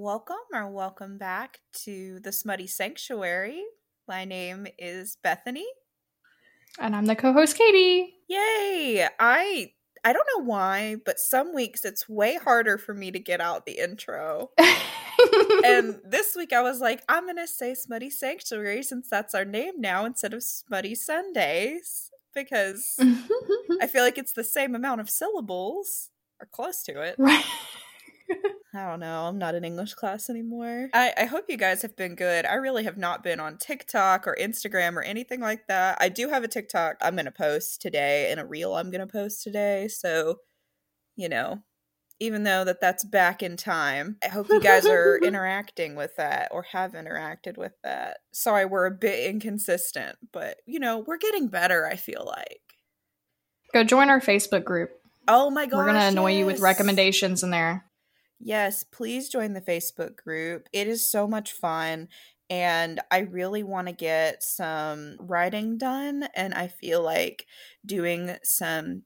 Welcome or welcome back to the Smutty Sanctuary. My name is Bethany. And I'm the co-host Katie. Yay! I I don't know why, but some weeks it's way harder for me to get out the intro. and this week I was like, I'm gonna say Smutty Sanctuary since that's our name now instead of Smutty Sundays because I feel like it's the same amount of syllables or close to it. Right. I don't know. I'm not in English class anymore. I, I hope you guys have been good. I really have not been on TikTok or Instagram or anything like that. I do have a TikTok I'm going to post today and a reel I'm going to post today. So, you know, even though that that's back in time, I hope you guys are interacting with that or have interacted with that. Sorry, we're a bit inconsistent, but, you know, we're getting better, I feel like. Go join our Facebook group. Oh my god. We're going to annoy you with recommendations in there. Yes, please join the Facebook group. It is so much fun. And I really want to get some writing done. And I feel like doing some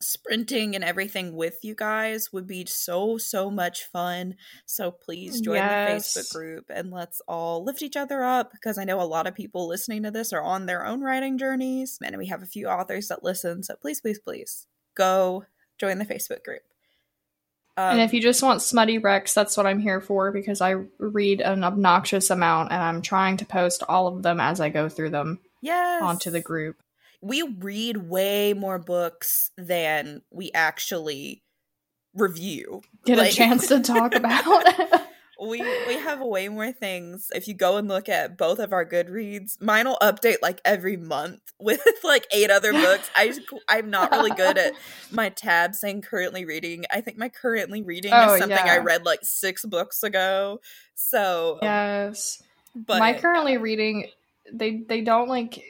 sprinting and everything with you guys would be so, so much fun. So please join yes. the Facebook group and let's all lift each other up because I know a lot of people listening to this are on their own writing journeys. And we have a few authors that listen. So please, please, please go join the Facebook group. Um, and if you just want smutty recs, that's what I'm here for because I read an obnoxious amount and I'm trying to post all of them as I go through them yes. onto the group. We read way more books than we actually review. Get like- a chance to talk about. we we have way more things. If you go and look at both of our Goodreads, mine will update like every month with like eight other books. I I'm not really good at my tab saying currently reading. I think my currently reading oh, is something yeah. I read like six books ago. So yes, but my currently reading they they don't like.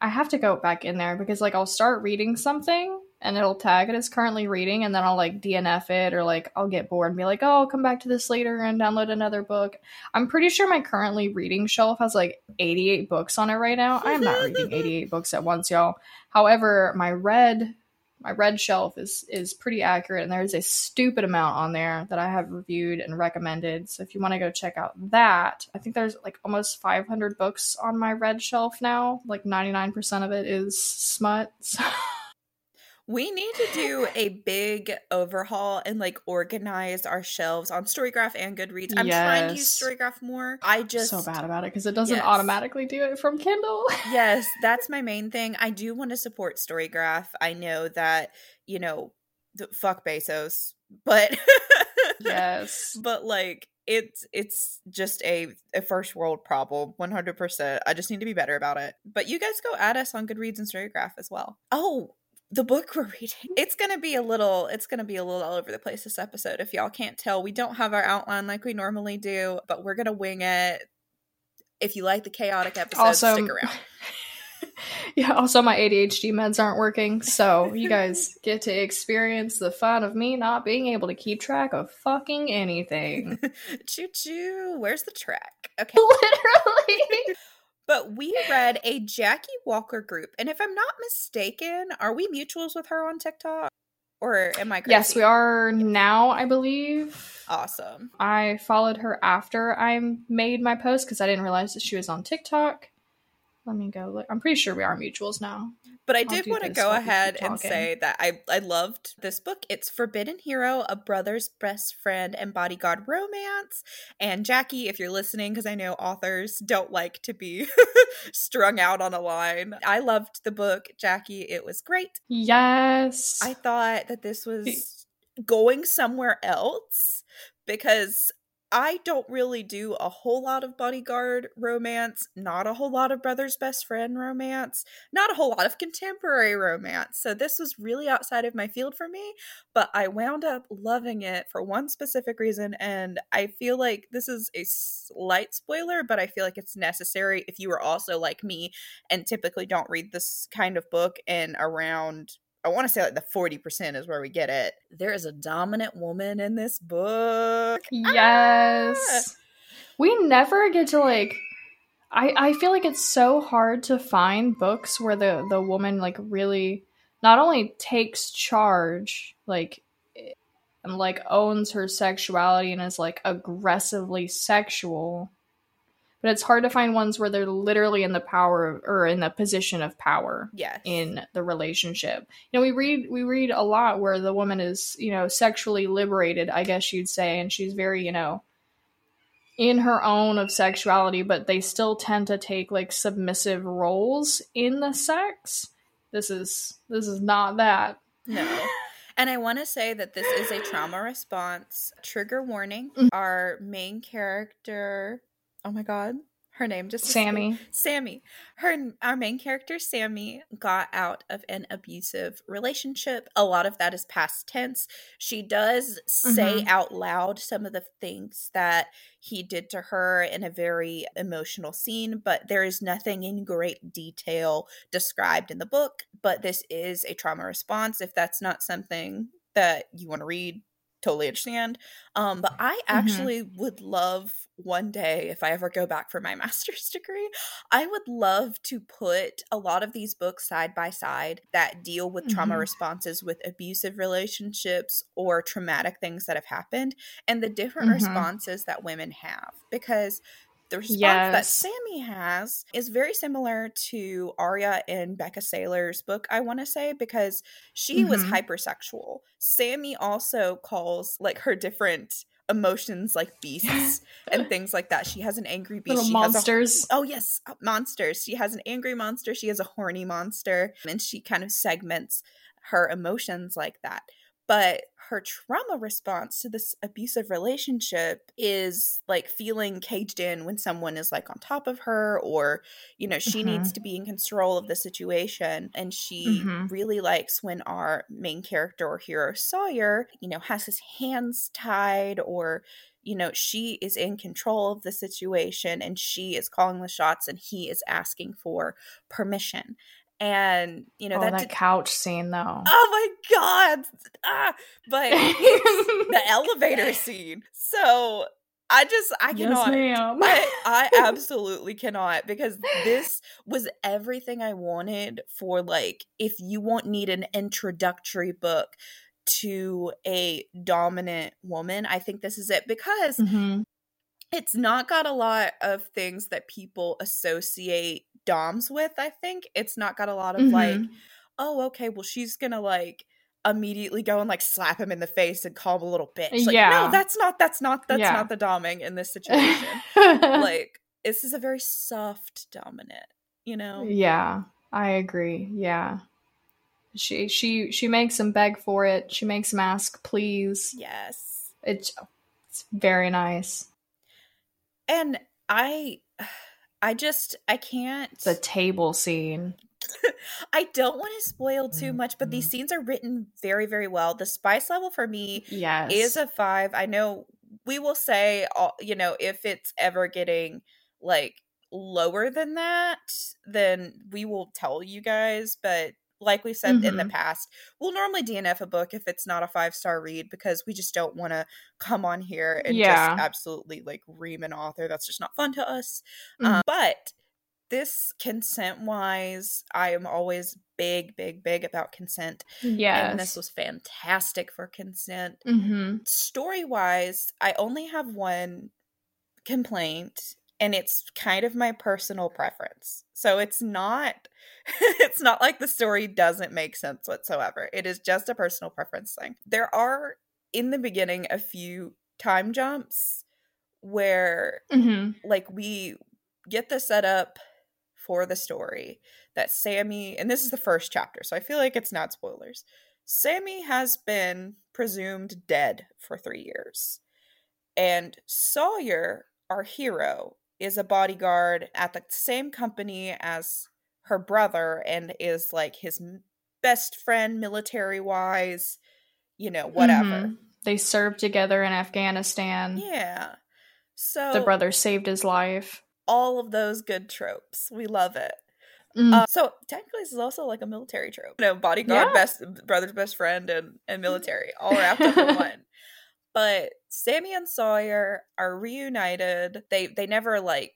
I have to go back in there because like I'll start reading something and it'll tag it as currently reading and then I'll like DNF it or like I'll get bored and be like, oh, I'll come back to this later and download another book. I'm pretty sure my currently reading shelf has like 88 books on it right now. I am not reading 88 books at once, y'all. However, my red my red shelf is is pretty accurate and there's a stupid amount on there that I have reviewed and recommended. So if you want to go check out that, I think there's like almost 500 books on my red shelf now. Like 99% of it is smut. So we need to do a big overhaul and like organize our shelves on Storygraph and Goodreads. I'm yes. trying to use Storygraph more. I just so bad about it because it doesn't yes. automatically do it from Kindle. yes, that's my main thing. I do want to support Storygraph. I know that you know, fuck Bezos, but yes, but like it's it's just a, a first world problem 100% i just need to be better about it but you guys go add us on goodreads and storygraph as well oh the book we're reading. It's gonna be a little it's gonna be a little all over the place this episode. If y'all can't tell, we don't have our outline like we normally do, but we're gonna wing it. If you like the chaotic episode, also, stick around. yeah, also my ADHD meds aren't working, so you guys get to experience the fun of me not being able to keep track of fucking anything. choo choo. Where's the track? Okay. Literally. But we read a Jackie Walker group. And if I'm not mistaken, are we mutuals with her on TikTok? Or am I crazy? Yes, we are now, I believe. Awesome. I followed her after I made my post because I didn't realize that she was on TikTok. Let me go look. I'm pretty sure we are mutuals now. But I did want to go ahead and say that I, I loved this book. It's Forbidden Hero, a brother's best friend and bodyguard romance. And Jackie, if you're listening, because I know authors don't like to be strung out on a line, I loved the book, Jackie. It was great. Yes. I thought that this was going somewhere else because I don't really do a whole lot of bodyguard romance, not a whole lot of brother's best friend romance, not a whole lot of contemporary romance. So this was really outside of my field for me, but I wound up loving it for one specific reason. And I feel like this is a slight spoiler, but I feel like it's necessary if you are also like me and typically don't read this kind of book in around I want to say like the 40% is where we get it. There is a dominant woman in this book. Yes. Ah! We never get to like I I feel like it's so hard to find books where the the woman like really not only takes charge like and like owns her sexuality and is like aggressively sexual but it's hard to find ones where they're literally in the power or in the position of power yes. in the relationship. You know, we read we read a lot where the woman is, you know, sexually liberated, I guess you'd say, and she's very, you know, in her own of sexuality, but they still tend to take like submissive roles in the sex. This is this is not that. No. And I want to say that this is a trauma response. Trigger warning. Mm-hmm. Our main character oh my god her name just Sammy. Sammy. Her our main character Sammy got out of an abusive relationship. A lot of that is past tense. She does say mm-hmm. out loud some of the things that he did to her in a very emotional scene, but there is nothing in great detail described in the book, but this is a trauma response if that's not something that you want to read totally understand. Um, but I mm-hmm. actually mm-hmm. would love one day, if I ever go back for my master's degree, I would love to put a lot of these books side by side that deal with mm-hmm. trauma responses with abusive relationships or traumatic things that have happened and the different mm-hmm. responses that women have. Because the response yes. that Sammy has is very similar to Aria in Becca Saylor's book, I want to say, because she mm-hmm. was hypersexual. Sammy also calls like her different emotions like beasts and things like that. She has an angry beast. Little she monsters. A, oh yes, uh, monsters. She has an angry monster. She has a horny monster, and she kind of segments her emotions like that but her trauma response to this abusive relationship is like feeling caged in when someone is like on top of her or you know she mm-hmm. needs to be in control of the situation and she mm-hmm. really likes when our main character or hero Sawyer you know has his hands tied or you know she is in control of the situation and she is calling the shots and he is asking for permission and you know oh, that, that did- couch scene though. Oh my god! Ah, but the elevator scene. So I just I cannot yes, I, I absolutely cannot because this was everything I wanted for like if you want need an introductory book to a dominant woman, I think this is it because mm-hmm. it's not got a lot of things that people associate Doms with, I think. It's not got a lot of mm-hmm. like, oh, okay, well, she's gonna like immediately go and like slap him in the face and call him a little bitch. Like, yeah. no, that's not that's not that's yeah. not the doming in this situation. like, this is a very soft dominant, you know? Yeah, I agree. Yeah. She she she makes him beg for it. She makes him ask, please. Yes. It's it's very nice. And I I just I can't the table scene. I don't want to spoil too much, but these mm-hmm. scenes are written very, very well. The spice level for me yes. is a five. I know we will say, you know, if it's ever getting like lower than that, then we will tell you guys. But like we said mm-hmm. in the mm-hmm. past, we'll normally DNF a book if it's not a five star read because we just don't want to come on here and yeah. just absolutely like ream an author. That's just not fun to us. Mm-hmm. Um, but this consent wise, I am always big, big, big about consent. Yeah. And this was fantastic for consent. Mm-hmm. Story wise, I only have one complaint and it's kind of my personal preference. So it's not it's not like the story doesn't make sense whatsoever. It is just a personal preference thing. There are in the beginning a few time jumps where mm-hmm. like we get the setup for the story that Sammy and this is the first chapter, so I feel like it's not spoilers. Sammy has been presumed dead for 3 years. And Sawyer, our hero, is a bodyguard at the same company as her brother and is like his best friend military wise, you know, whatever. Mm-hmm. They served together in Afghanistan. Yeah. So the brother saved his life. All of those good tropes. We love it. Mm. Uh, so technically, this is also like a military trope. You know, bodyguard, yeah. best brother's best friend, and and military all wrapped up in one. But Sammy and Sawyer are reunited. They they never like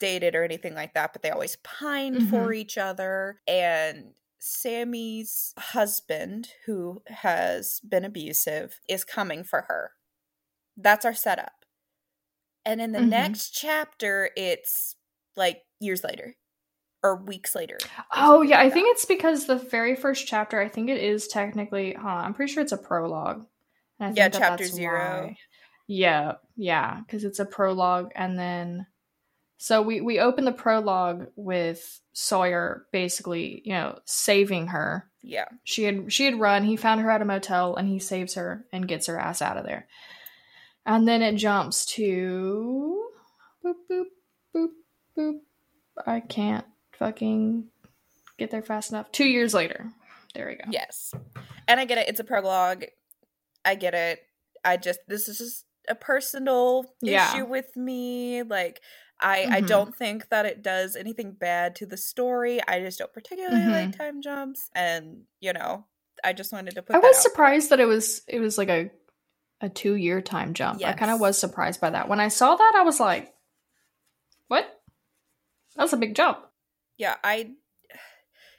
dated or anything like that, but they always pined mm-hmm. for each other. And Sammy's husband, who has been abusive, is coming for her. That's our setup. And in the mm-hmm. next chapter, it's like years later or weeks later. Oh yeah, like I think it's because the very first chapter, I think it is technically, huh, I'm pretty sure it's a prologue. Yeah, chapter zero. Why. Yeah, yeah, because it's a prologue, and then so we we open the prologue with Sawyer basically, you know, saving her. Yeah, she had she had run. He found her at a motel, and he saves her and gets her ass out of there. And then it jumps to boop boop boop boop. I can't fucking get there fast enough. Two years later. There we go. Yes. And I get it. It's a prologue. I get it. I just this is just a personal yeah. issue with me. Like I mm-hmm. I don't think that it does anything bad to the story. I just don't particularly mm-hmm. like time jumps and you know, I just wanted to put I was surprised there. that it was it was like a a 2 year time jump. Yes. I kind of was surprised by that. When I saw that I was like what? That's a big jump yeah, I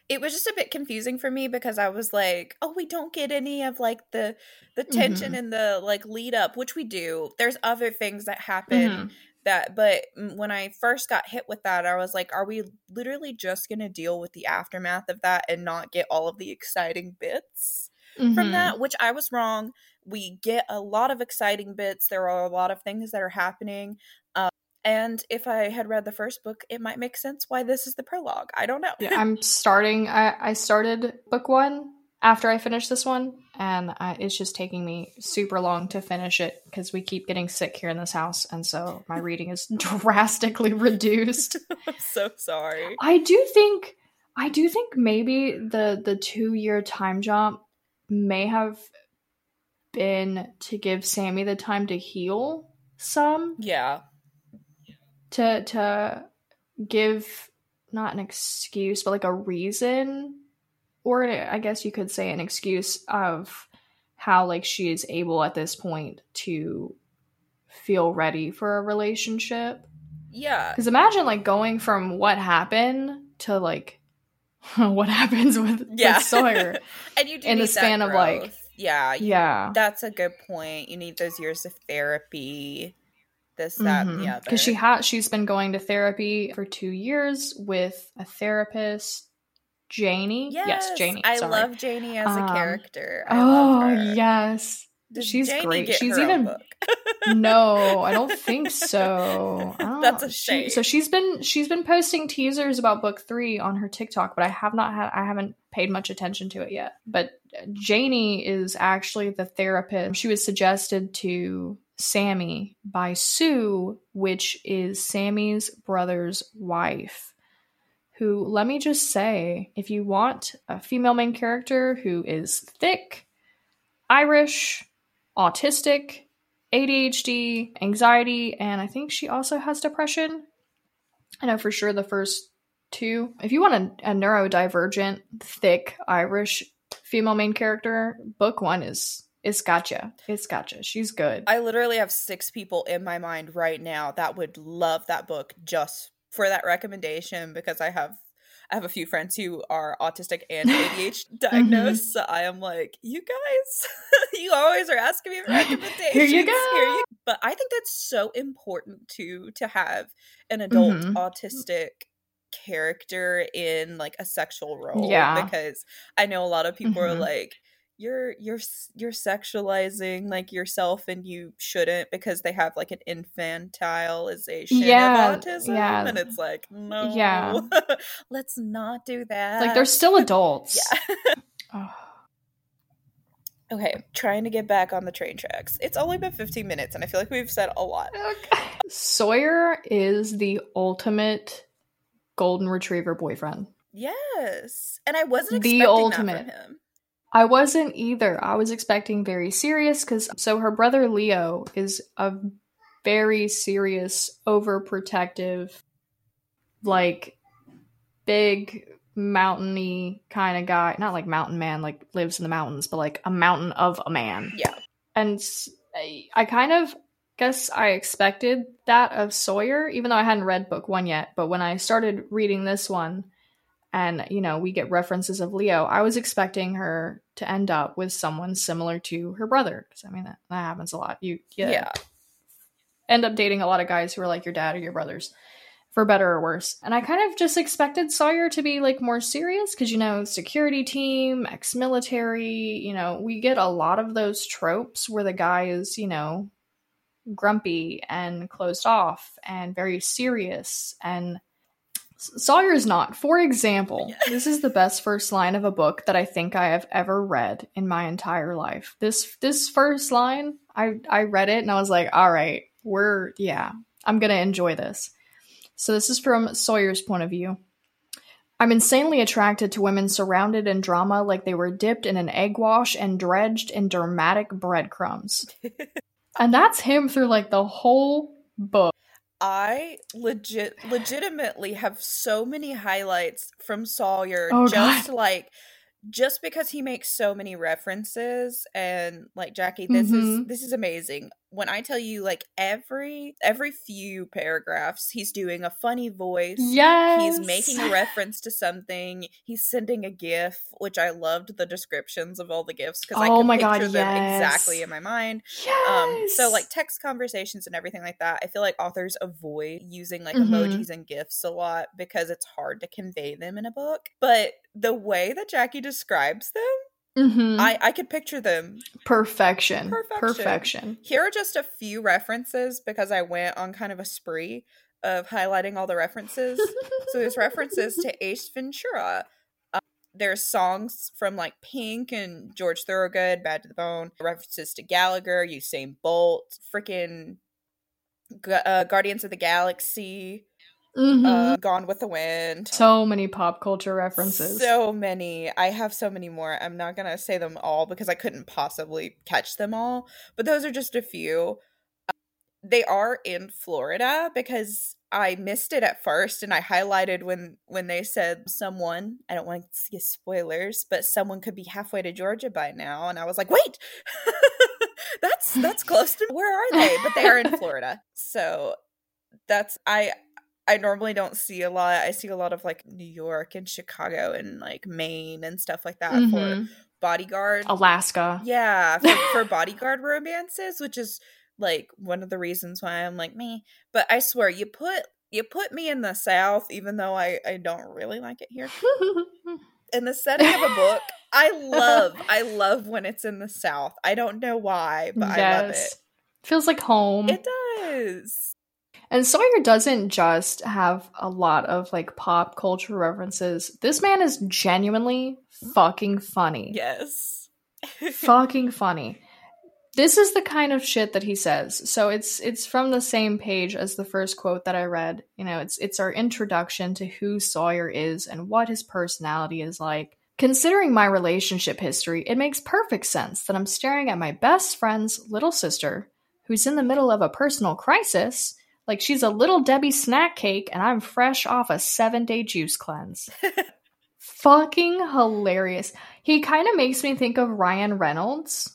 it was just a bit confusing for me because I was like, oh, we don't get any of like the the tension mm-hmm. and the like lead up, which we do. There's other things that happen mm-hmm. that but when I first got hit with that, I was like, are we literally just going to deal with the aftermath of that and not get all of the exciting bits mm-hmm. from that, which I was wrong. We get a lot of exciting bits. There are a lot of things that are happening. And if I had read the first book, it might make sense why this is the prologue. I don't know. yeah, I'm starting. I, I started book one after I finished this one, and I, it's just taking me super long to finish it because we keep getting sick here in this house, and so my reading is drastically reduced. I'm so sorry. I do think, I do think maybe the the two year time jump may have been to give Sammy the time to heal some. Yeah to to give not an excuse but like a reason or I guess you could say an excuse of how like she is able at this point to feel ready for a relationship. Yeah. Cuz imagine like going from what happened to like what happens with, yeah. with Sawyer and you do in the span of like yeah yeah that's a good point you need those years of therapy this, that, mm-hmm. the other. Because she has she's been going to therapy for two years with a therapist, Janie. Yes, yes Janie. I sorry. love Janie as a um, character. I oh yes. Does she's Janie great. She's even no, I don't think so. Don't That's a shame. She, so she's been she's been posting teasers about book three on her TikTok, but I have not had I haven't paid much attention to it yet. But Janie is actually the therapist. She was suggested to Sammy by Sue, which is Sammy's brother's wife. Who, let me just say, if you want a female main character who is thick, Irish, autistic, ADHD, anxiety, and I think she also has depression. I know for sure the first two. If you want a, a neurodivergent, thick Irish female main character, book one is it's gotcha. It's gotcha. She's good. I literally have six people in my mind right now that would love that book just for that recommendation because I have I have a few friends who are autistic and ADHD diagnosed. mm-hmm. So I am like, you guys, you always are asking me for recommendations. Here you go. Here you- but I think that's so important to to have an adult mm-hmm. autistic character in like a sexual role. Yeah. Because I know a lot of people mm-hmm. are like, you're you're you're sexualizing like yourself and you shouldn't because they have like an infantilization yeah, of autism yeah. and it's like no yeah let's not do that like they're still adults. Yeah. Oh. okay trying to get back on the train tracks. It's only been 15 minutes and i feel like we've said a lot. Okay. sawyer is the ultimate golden retriever boyfriend. Yes and i wasn't the ultimate. him I wasn't either. I was expecting very serious because so her brother Leo is a very serious, overprotective, like big mountainy kind of guy. Not like mountain man, like lives in the mountains, but like a mountain of a man. Yeah. And I kind of guess I expected that of Sawyer, even though I hadn't read book one yet. But when I started reading this one, and you know we get references of leo. I was expecting her to end up with someone similar to her brother because i mean that, that happens a lot. You, yeah. end up dating a lot of guys who are like your dad or your brothers for better or worse. And i kind of just expected sawyer to be like more serious because you know security team ex-military you know we get a lot of those tropes where the guy is you know grumpy and closed off and very serious and Sawyer's not. For example, this is the best first line of a book that I think I have ever read in my entire life. This this first line, I I read it and I was like, all right, we're yeah, I'm gonna enjoy this. So this is from Sawyer's point of view. I'm insanely attracted to women surrounded in drama like they were dipped in an egg wash and dredged in dramatic breadcrumbs. and that's him through like the whole book. I legit legitimately have so many highlights from Sawyer oh, just God. like just because he makes so many references and like Jackie this mm-hmm. is this is amazing when I tell you like every every few paragraphs he's doing a funny voice. Yes. He's making a reference to something. He's sending a gif, which I loved the descriptions of all the gifs because oh I could my picture God, them yes. exactly in my mind. Yes. Um so like text conversations and everything like that. I feel like authors avoid using like mm-hmm. emojis and gifs a lot because it's hard to convey them in a book. But the way that Jackie describes them Mm-hmm. I I could picture them. Perfection. Perfection. Perfection. Here are just a few references because I went on kind of a spree of highlighting all the references. so there's references to Ace Ventura. Um, there's songs from like Pink and George Thorogood, Bad to the Bone. References to Gallagher, Usain Bolt, freaking uh, Guardians of the Galaxy. Mm-hmm. Uh, Gone with the Wind. So many pop culture references. So many. I have so many more. I'm not going to say them all because I couldn't possibly catch them all, but those are just a few. Uh, they are in Florida because I missed it at first and I highlighted when when they said someone, I don't want to see spoilers, but someone could be halfway to Georgia by now and I was like, "Wait." that's that's close to where are they? But they are in Florida. So that's I I normally don't see a lot. I see a lot of like New York and Chicago and like Maine and stuff like that mm-hmm. for bodyguard. Alaska. Yeah, for, for bodyguard romances, which is like one of the reasons why I'm like me. But I swear, you put you put me in the South, even though I I don't really like it here. in the setting of a book, I love I love when it's in the South. I don't know why, but yes. I love it. Feels like home. It does. And Sawyer doesn't just have a lot of like pop culture references. This man is genuinely fucking funny. Yes. fucking funny. This is the kind of shit that he says. So it's it's from the same page as the first quote that I read. You know, it's it's our introduction to who Sawyer is and what his personality is like. Considering my relationship history, it makes perfect sense that I'm staring at my best friend's little sister, who's in the middle of a personal crisis, like she's a little Debbie snack cake, and I'm fresh off a seven day juice cleanse. Fucking hilarious. He kind of makes me think of Ryan Reynolds.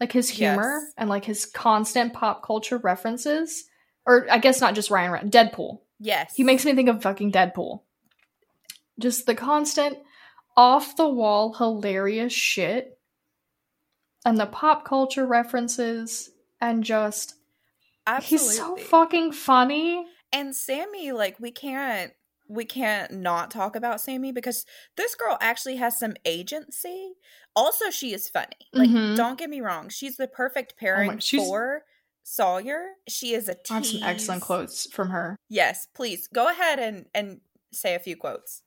Like his humor yes. and like his constant pop culture references. Or I guess not just Ryan Reynolds, Deadpool. Yes. He makes me think of fucking Deadpool. Just the constant off the wall hilarious shit and the pop culture references and just Absolutely. He's so fucking funny. And Sammy, like, we can't we can't not talk about Sammy because this girl actually has some agency. Also, she is funny. Like, mm-hmm. don't get me wrong, she's the perfect pairing oh my, for Sawyer. She is a tease. I have some excellent quotes from her. Yes, please go ahead and and say a few quotes.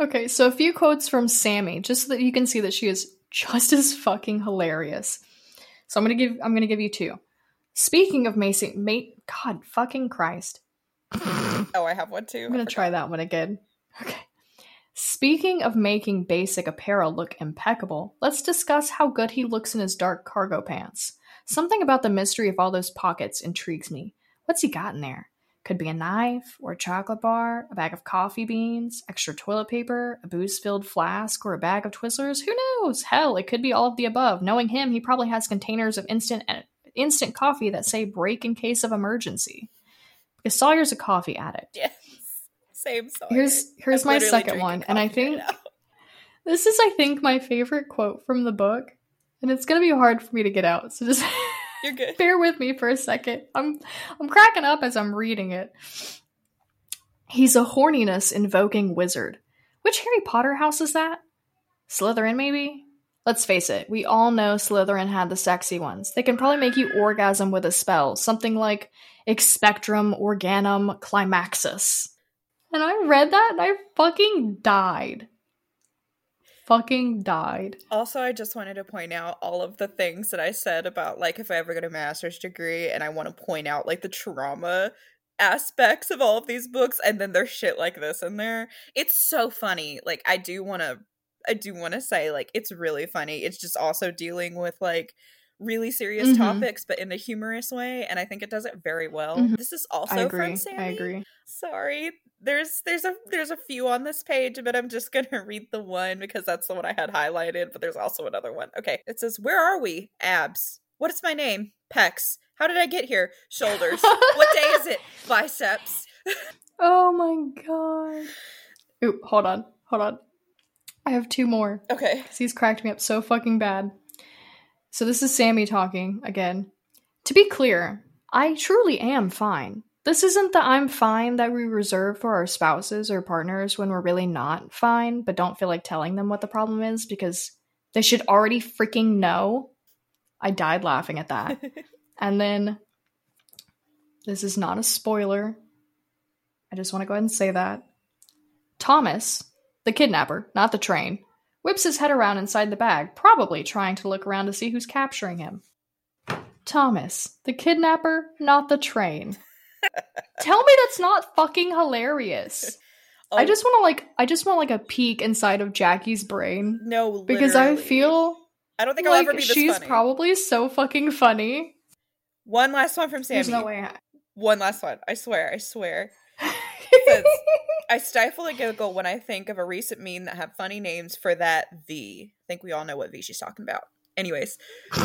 okay, so a few quotes from Sammy, just so that you can see that she is just as fucking hilarious. So I'm gonna give I'm gonna give you two. Speaking of Macy, mate, God fucking Christ. oh, I have one too. I'm gonna try that one again. Okay. Speaking of making basic apparel look impeccable, let's discuss how good he looks in his dark cargo pants. Something about the mystery of all those pockets intrigues me. What's he got in there? Could be a knife, or a chocolate bar, a bag of coffee beans, extra toilet paper, a booze filled flask, or a bag of Twizzlers. Who knows? Hell, it could be all of the above. Knowing him, he probably has containers of instant instant coffee that say break in case of emergency. Because Sawyer's a coffee addict. Yes. Same song. Here's here's I'm my second one, and I think this is I think my favorite quote from the book, and it's gonna be hard for me to get out. So just you're good. bear with me for a second. I'm I'm cracking up as I'm reading it. He's a horniness invoking wizard. Which Harry Potter house is that? Slytherin, maybe? Let's face it, we all know Slytherin had the sexy ones. They can probably make you orgasm with a spell, something like Expectrum Organum Climaxus. And I read that and I fucking died. Fucking died. Also, I just wanted to point out all of the things that I said about like if I ever get a master's degree and I want to point out like the trauma aspects of all of these books and then there's shit like this in there. It's so funny. Like I do want to I do want to say like it's really funny. It's just also dealing with like really serious mm-hmm. topics but in a humorous way and I think it does it very well. Mm-hmm. This is also from Sammy. I agree. Sorry. There's there's a there's a few on this page but I'm just going to read the one because that's the one I had highlighted but there's also another one. Okay. It says where are we? Abs. What is my name? Pecs. How did I get here? Shoulders. what day is it? Biceps. oh my god. Ooh, hold on. Hold on. I have two more. Okay. Because he's cracked me up so fucking bad. So this is Sammy talking again. To be clear, I truly am fine. This isn't the I'm fine that we reserve for our spouses or partners when we're really not fine, but don't feel like telling them what the problem is because they should already freaking know. I died laughing at that. and then, this is not a spoiler. I just want to go ahead and say that. Thomas, the kidnapper, not the train, whips his head around inside the bag, probably trying to look around to see who's capturing him. Thomas, the kidnapper, not the train. Tell me that's not fucking hilarious. Oh. I just want to like I just want like a peek inside of Jackie's brain. No, literally. because I feel I don't think like, I'll ever be this she's funny. probably so fucking funny. One last one from Sammy. There's no way. I- one last one. I swear. I swear. I stifle a giggle when I think of a recent meme that have funny names for that V. I think we all know what V she's talking about. Anyways,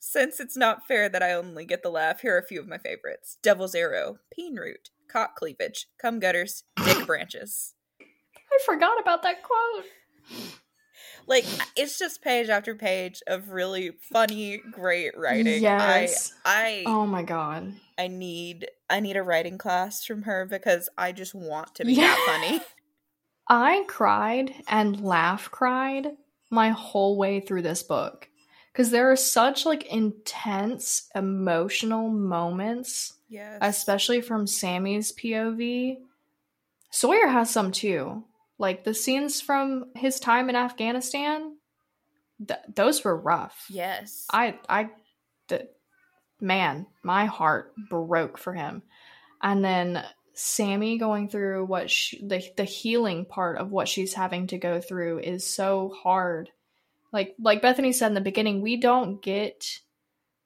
since it's not fair that I only get the laugh, here are a few of my favorites: Devil's Arrow, Peen Root, Cock Cleavage, Cum Gutters, Dick Branches. I forgot about that quote. Like it's just page after page of really funny, great writing. Yes. I, I oh my god. I need I need a writing class from her because I just want to be yeah. that funny. I cried and laugh cried my whole way through this book because there are such like intense emotional moments. Yes. Especially from Sammy's POV. Sawyer has some too. Like the scenes from his time in Afghanistan, th- those were rough. Yes. I I the man, my heart broke for him. And then Sammy going through what she, the the healing part of what she's having to go through is so hard. Like like Bethany said in the beginning, we don't get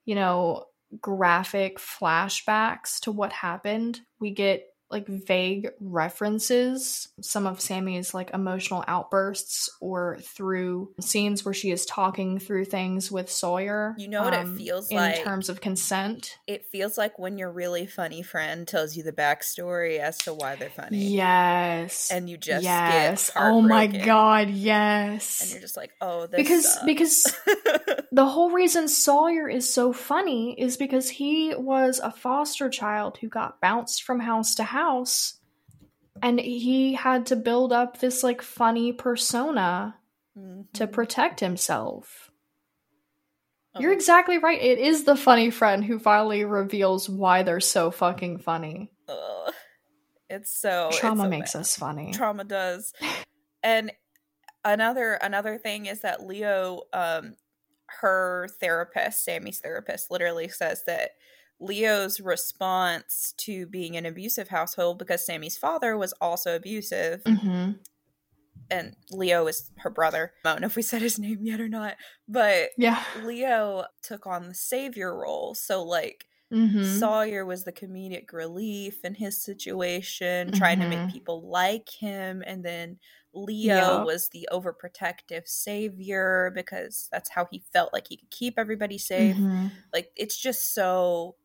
you know graphic flashbacks to what happened. We get like vague references some of Sammy's like emotional outbursts or through scenes where she is talking through things with Sawyer. You know what um, it feels in like in terms of consent. It feels like when your really funny friend tells you the backstory as to why they're funny. Yes. And you just yes. oh my god, yes. And you're just like, "Oh, because sucks. because the whole reason Sawyer is so funny is because he was a foster child who got bounced from house to house house and he had to build up this like funny persona mm-hmm. to protect himself. Oh. You're exactly right. It is the funny friend who finally reveals why they're so fucking funny. Ugh. It's so trauma it's makes bad. us funny. Trauma does. and another another thing is that Leo um her therapist, Sammy's therapist literally says that Leo's response to being an abusive household because Sammy's father was also abusive. Mm-hmm. And Leo is her brother. I don't know if we said his name yet or not, but yeah, Leo took on the savior role. So, like, mm-hmm. Sawyer was the comedic relief in his situation, mm-hmm. trying to make mm-hmm. people like him. And then Leo yeah. was the overprotective savior because that's how he felt like he could keep everybody safe. Mm-hmm. Like, it's just so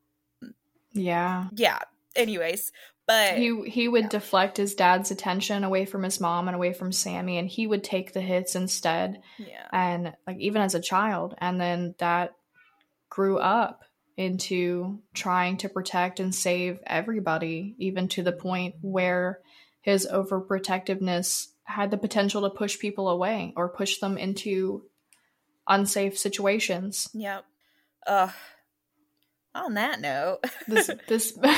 yeah. Yeah. Anyways, But he he would yeah. deflect his dad's attention away from his mom and away from Sammy and he would take the hits instead. Yeah. And like even as a child and then that grew up into trying to protect and save everybody even to the point where his overprotectiveness had the potential to push people away or push them into unsafe situations. Yep. Uh on that note. this this like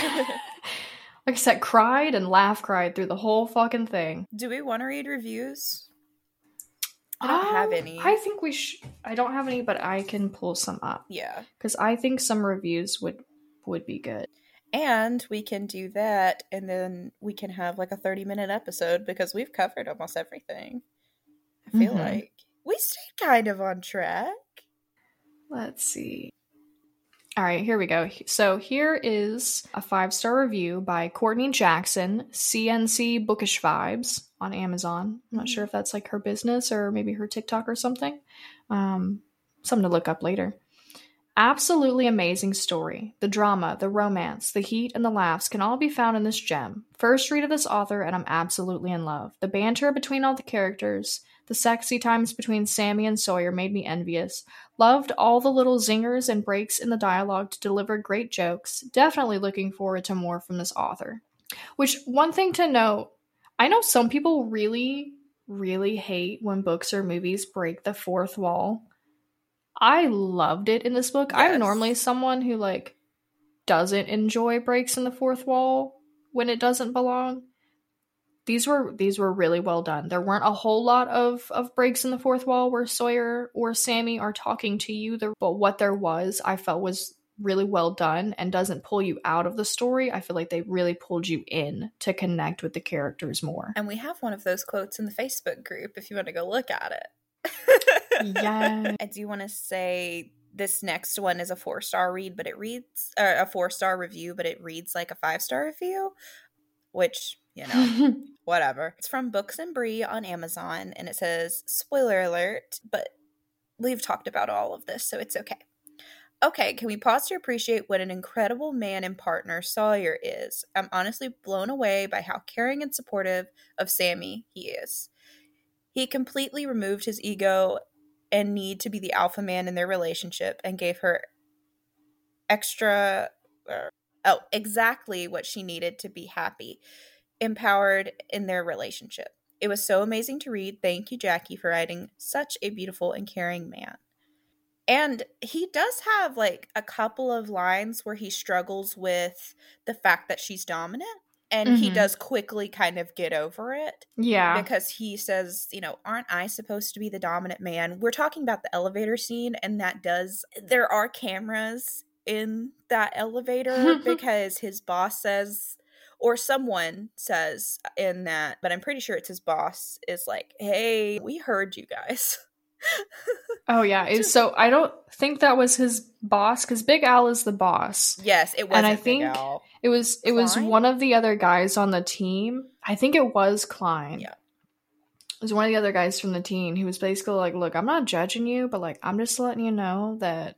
I said, cried and laugh cried through the whole fucking thing. Do we want to read reviews? I don't um, have any. I think we should. I don't have any, but I can pull some up. Yeah, because I think some reviews would would be good. And we can do that, and then we can have like a thirty minute episode because we've covered almost everything. I feel mm-hmm. like we stayed kind of on track. Let's see. All right, here we go. So here is a five star review by Courtney Jackson, CNC Bookish Vibes on Amazon. I'm not sure mm-hmm. if that's like her business or maybe her TikTok or something. Um, something to look up later. Absolutely amazing story. The drama, the romance, the heat, and the laughs can all be found in this gem. First read of this author, and I'm absolutely in love. The banter between all the characters, the sexy times between Sammy and Sawyer made me envious. Loved all the little zingers and breaks in the dialogue to deliver great jokes. Definitely looking forward to more from this author. Which, one thing to note, I know some people really, really hate when books or movies break the fourth wall. I loved it in this book. Yes. I'm normally someone who, like, doesn't enjoy breaks in the fourth wall when it doesn't belong these were these were really well done. There weren't a whole lot of of breaks in the fourth wall where Sawyer or Sammy are talking to you, there, but what there was, I felt was really well done and doesn't pull you out of the story. I feel like they really pulled you in to connect with the characters more. And we have one of those quotes in the Facebook group if you want to go look at it. Yeah. I do want to say this next one is a four star read, but it reads uh, a four star review, but it reads like a five star review, which you know, whatever. It's from Books and Brie on Amazon, and it says, spoiler alert, but we've talked about all of this, so it's okay. Okay, can we pause to appreciate what an incredible man and partner Sawyer is? I'm honestly blown away by how caring and supportive of Sammy he is. He completely removed his ego and need to be the alpha man in their relationship and gave her extra uh, oh exactly what she needed to be happy empowered in their relationship. It was so amazing to read. Thank you, Jackie, for writing such a beautiful and caring man. And he does have like a couple of lines where he struggles with the fact that she's dominant. And mm-hmm. he does quickly kind of get over it. Yeah. Because he says, you know, aren't I supposed to be the dominant man? We're talking about the elevator scene, and that does, there are cameras in that elevator because his boss says or someone says in that, but I'm pretty sure it's his boss is like, "Hey, we heard you guys." oh yeah, so I don't think that was his boss because Big Al is the boss. Yes, it was, and I think it was it was one of the other guys on the team. I think it was Klein. Yeah, it was one of the other guys from the team. He was basically like, "Look, I'm not judging you, but like, I'm just letting you know that."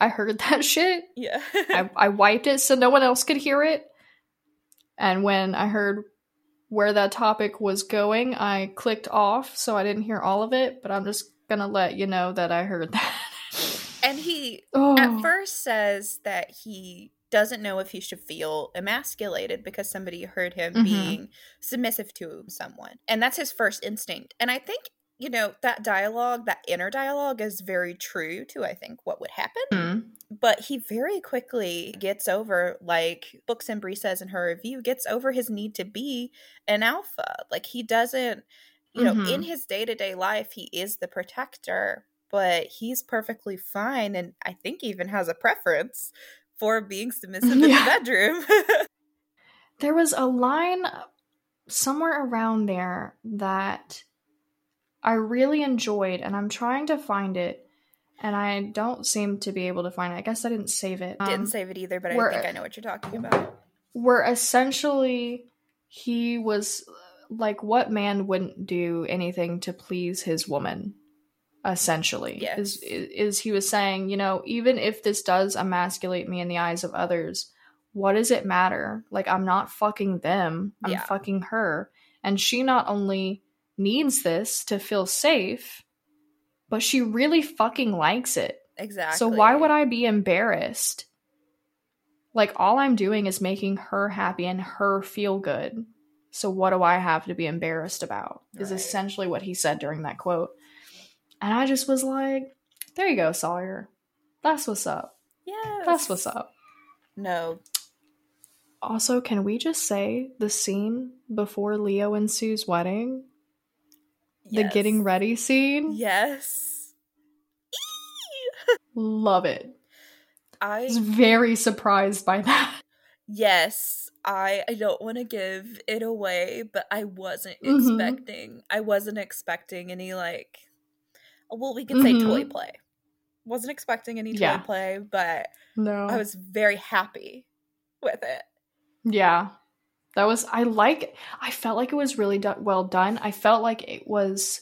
I heard that shit. Yeah. I, I wiped it so no one else could hear it. And when I heard where that topic was going, I clicked off, so I didn't hear all of it, but I'm just gonna let you know that I heard that. and he oh. at first says that he doesn't know if he should feel emasculated because somebody heard him mm-hmm. being submissive to someone. And that's his first instinct. And I think you know that dialogue that inner dialogue is very true to i think what would happen mm. but he very quickly gets over like books and brie says in her review gets over his need to be an alpha like he doesn't you know mm-hmm. in his day-to-day life he is the protector but he's perfectly fine and i think even has a preference for being submissive yeah. in the bedroom there was a line somewhere around there that I really enjoyed, and I'm trying to find it, and I don't seem to be able to find it. I guess I didn't save it. Um, didn't save it either, but I think I know what you're talking about. Where essentially he was like, what man wouldn't do anything to please his woman? Essentially, yes. is is he was saying, you know, even if this does emasculate me in the eyes of others, what does it matter? Like, I'm not fucking them, I'm Yeah. fucking her. And she not only needs this to feel safe, but she really fucking likes it. Exactly. So why would I be embarrassed? Like all I'm doing is making her happy and her feel good. So what do I have to be embarrassed about? Is Right. essentially what he said during that quote. And I just was like, there you go, Sawyer. That's what's up. Yeah. That's what's up. No. Also, can we just say the scene before Leo and Sue's wedding? The getting ready scene? Yes. Love it. I was very surprised by that. yes. I I don't want to give it away, but I wasn't Mhm. expecting. I wasn't expecting any like well, we could say toy play. Wasn't expecting any toy Yeah. play, but No. I was very happy with it. Yeah. That was I like I felt like it was really do- well done. I felt like it was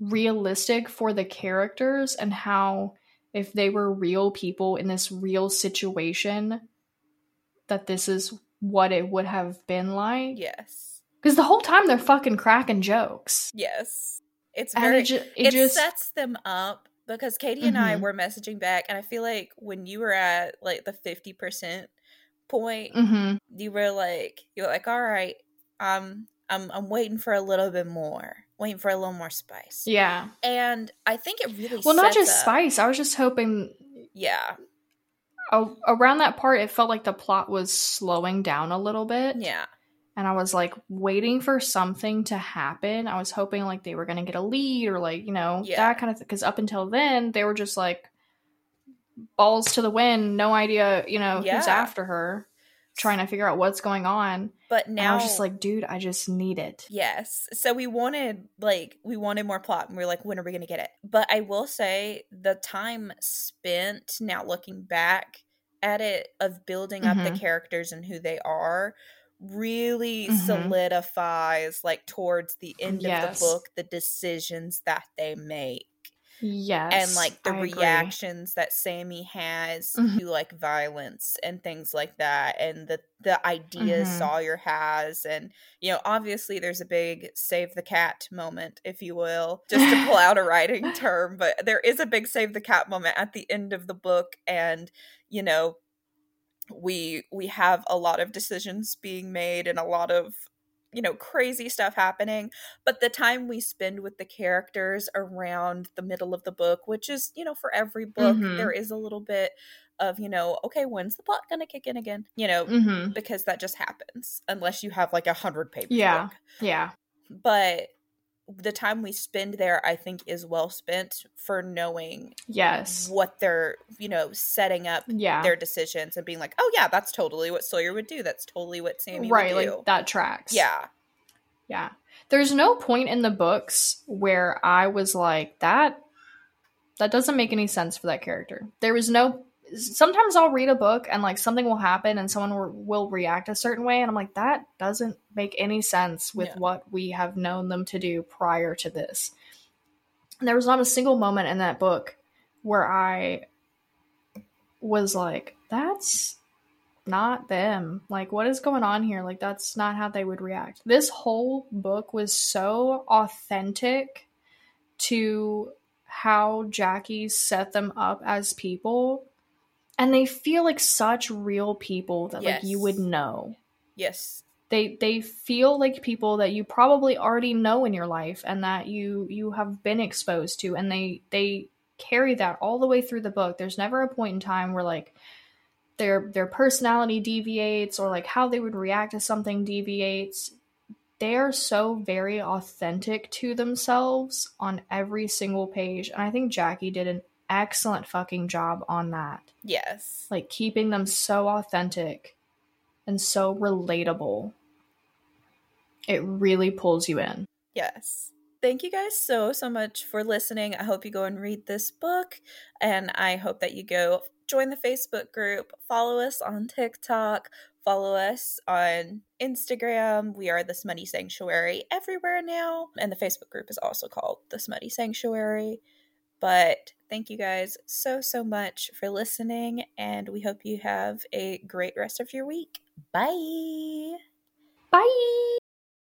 realistic for the characters and how if they were real people in this real situation that this is what it would have been like. Yes. Cuz the whole time they're fucking cracking jokes. Yes. It's And very it, ju- it it, just sets them up because Katie and I Mhm. were messaging back, and I feel like when you were at like the fifty percent point, Mhm. you were like, you're like, all right, um, I'm I'm waiting for a little bit more, waiting for a little more spice, Yeah. and I think it really Well, not just up- spice. I was just hoping yeah, a- around that part it felt like the plot was slowing down a little bit. yeah, and I was like waiting for something to happen. I was hoping like they were gonna get a lead or like you know Yeah. that kind of thing. Because up until then, they were just like balls to the wind, no idea you know who's after her, trying to figure out what's going on. but And now I was just like, dude, I just need it. Yes. So we wanted like we wanted more plot and we are like when are we going to get it? But I will say the time spent now looking back at it of building up the Mhm. characters and who they are really Mhm. solidifies like towards the end Yes. of the book the decisions that they make Yes, and like the I agree. reactions that Sammy has Mhm. to like violence and things like that and the the ideas Mhm. Sawyer has and you know obviously there's a big save the cat moment if you will just to pull out a writing term but there is a big save the cat moment at the end of the book and you know we we have a lot of decisions being made and a lot of you know crazy stuff happening but the time we spend with the characters around the middle of the book which is you know for every book Mhm. there is a little bit of you know okay when's the plot gonna kick in again you know hmm because that just happens unless you have like a hundred page Yeah. book Yeah. but the time we spend there i think is well spent for knowing Yes. what they're you know setting up Yeah. their decisions and being like oh yeah that's totally what sawyer would do that's totally what sammy right. would do Like that tracks. yeah Yeah. There's no point in the books where I was like that that doesn't make any sense for that character. There was no sometimes I'll read a book and like something will happen and someone will, will react a certain way and I'm like that doesn't make any sense with Yeah. what we have known them to do prior to this. And there was not a single moment in that book where I was like that's not them. Like, what is going on here? Like, that's not how they would react. This whole book was so authentic to how Jackie set them up as people. And they feel like such real people that like you would know. yes They they feel like people that you probably already know in your life and that you you have been exposed to and they they carry that all the way through the book. There's never a point in time where like their their personality deviates or like how they would react to something deviates they are so very authentic to themselves on every single page and i think jackie did an excellent fucking job on that yes like keeping them so authentic and so relatable it really pulls you in Yes. Thank you guys so, so much for listening. I hope you go and read this book. And I hope that you go join the Facebook group, follow us on TikTok, follow us on Instagram. We are the Smutty Sanctuary everywhere now. And the Facebook group is also called the Smutty Sanctuary. But thank you guys so, so much for listening, and we hope you have a great rest of your week. Bye. Bye.